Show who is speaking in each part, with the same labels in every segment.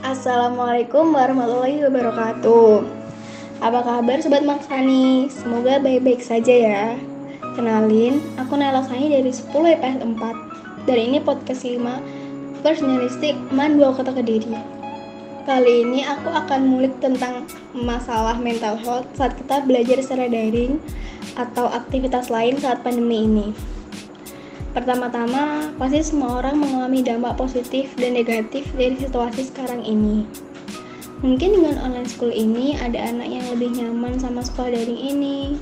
Speaker 1: Assalamualaikum warahmatullahi wabarakatuh. Apa kabar Sobat Maksani? Semoga baik-baik saja ya. Kenalin, aku Nela Sani dari 10 IPS 4. Dari ini podcast 5 Personalistik Man 2 Kota Kediri. Kali ini aku akan mulik tentang masalah mental health saat kita belajar secara daring atau aktivitas lain saat pandemi ini. Pertama-tama, pasti semua orang mengalami dampak positif dan negatif dari situasi sekarang ini. Mungkin dengan online school ini ada anak yang lebih nyaman sama sekolah daring ini,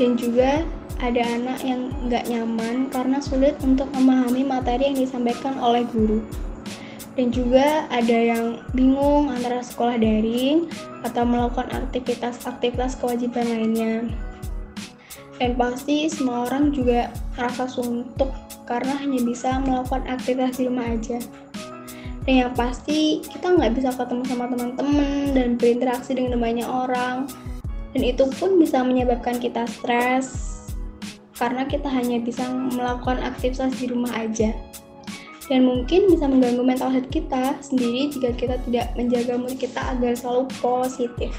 Speaker 1: dan juga ada anak yang nggak nyaman karena sulit untuk memahami materi yang disampaikan oleh guru. Dan juga ada yang bingung antara sekolah daring atau melakukan aktivitas-aktivitas kewajiban lainnya dan pasti semua orang juga rasa suntuk karena hanya bisa melakukan aktivitas di rumah aja. Dan yang pasti kita nggak bisa ketemu sama teman-teman dan berinteraksi dengan banyak orang. Dan itu pun bisa menyebabkan kita stres karena kita hanya bisa melakukan aktivitas di rumah aja. Dan mungkin bisa mengganggu mental health kita sendiri jika kita tidak menjaga mood kita agar selalu positif.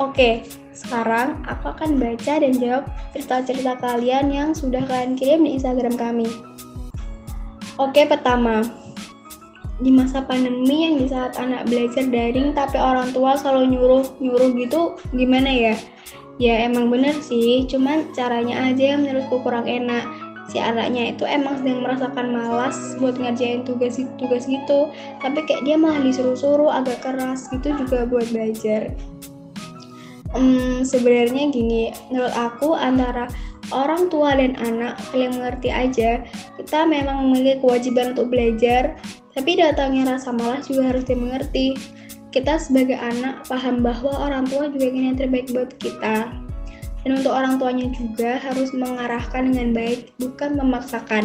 Speaker 1: Oke, sekarang aku akan baca dan jawab cerita-cerita kalian yang sudah kalian kirim di Instagram kami. Oke, pertama. Di masa pandemi yang di saat anak belajar daring tapi orang tua selalu nyuruh-nyuruh gitu gimana ya? Ya emang bener sih, cuman caranya aja yang menurutku kurang enak. Si anaknya itu emang sedang merasakan malas buat ngerjain tugas-tugas gitu, tapi kayak dia malah disuruh-suruh agak keras gitu juga buat belajar um, sebenarnya gini menurut aku antara orang tua dan anak saling mengerti aja kita memang memiliki kewajiban untuk belajar tapi datangnya rasa malas juga harus dimengerti. Kita sebagai anak paham bahwa orang tua juga ingin yang terbaik buat kita. Dan untuk orang tuanya juga harus mengarahkan dengan baik bukan memaksakan.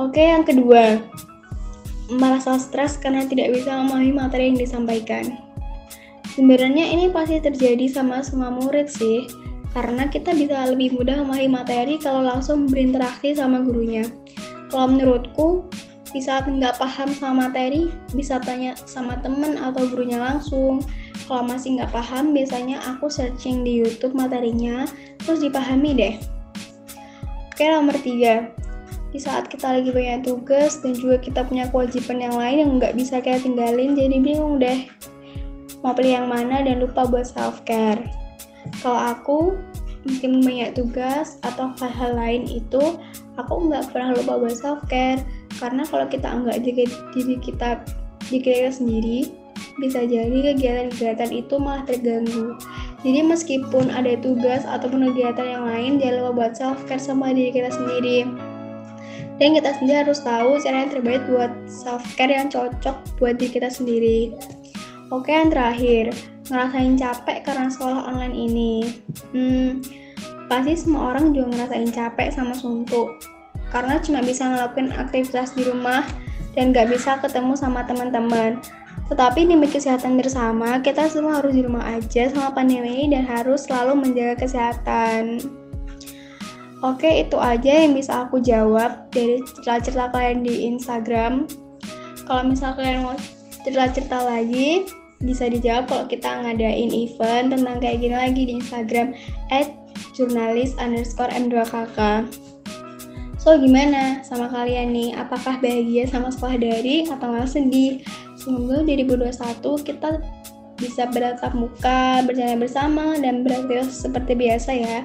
Speaker 1: Oke yang kedua merasa stres karena tidak bisa memahami materi yang disampaikan Sebenarnya ini pasti terjadi sama semua murid sih, karena kita bisa lebih mudah memahami materi kalau langsung berinteraksi sama gurunya. Kalau menurutku, di saat nggak paham sama materi, bisa tanya sama temen atau gurunya langsung. Kalau masih nggak paham, biasanya aku searching di YouTube materinya, terus dipahami deh. Oke, nomor tiga. Di saat kita lagi banyak tugas dan juga kita punya kewajiban yang lain yang nggak bisa kita tinggalin, jadi bingung deh mau pilih yang mana dan lupa buat self care. Kalau aku mungkin banyak tugas atau hal-hal lain itu aku nggak pernah lupa buat self care karena kalau kita nggak jaga diri kita di kita sendiri bisa jadi kegiatan-kegiatan itu malah terganggu. Jadi meskipun ada tugas ataupun kegiatan yang lain, jangan lupa buat self care sama diri kita sendiri. Dan kita sendiri harus tahu cara yang terbaik buat self care yang cocok buat diri kita sendiri. Oke, yang terakhir, ngerasain capek karena sekolah online ini. Hmm, pasti semua orang juga ngerasain capek sama suntuk. Karena cuma bisa ngelakuin aktivitas di rumah dan gak bisa ketemu sama teman-teman. Tetapi demi kesehatan bersama, kita semua harus di rumah aja sama pandemi dan harus selalu menjaga kesehatan. Oke, itu aja yang bisa aku jawab dari cerita-cerita kalian di Instagram. Kalau misalnya kalian mau cerita-cerita lagi, bisa dijawab kalau kita ngadain event tentang kayak gini lagi di Instagram at jurnalis underscore m2kk So gimana sama kalian nih? Apakah bahagia sama sekolah daring atau malah sedih? Semoga 2021 kita bisa bertatap muka, berjalan bersama, dan beraktivitas seperti biasa ya.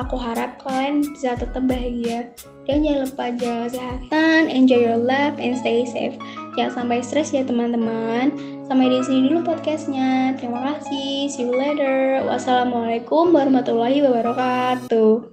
Speaker 1: Aku harap kalian bisa tetap bahagia. Dan jangan lupa jaga kesehatan, enjoy your life, and stay safe. Jangan sampai stres ya teman-teman. Sampai di sini dulu podcastnya. Terima kasih. See you later. Wassalamualaikum warahmatullahi wabarakatuh.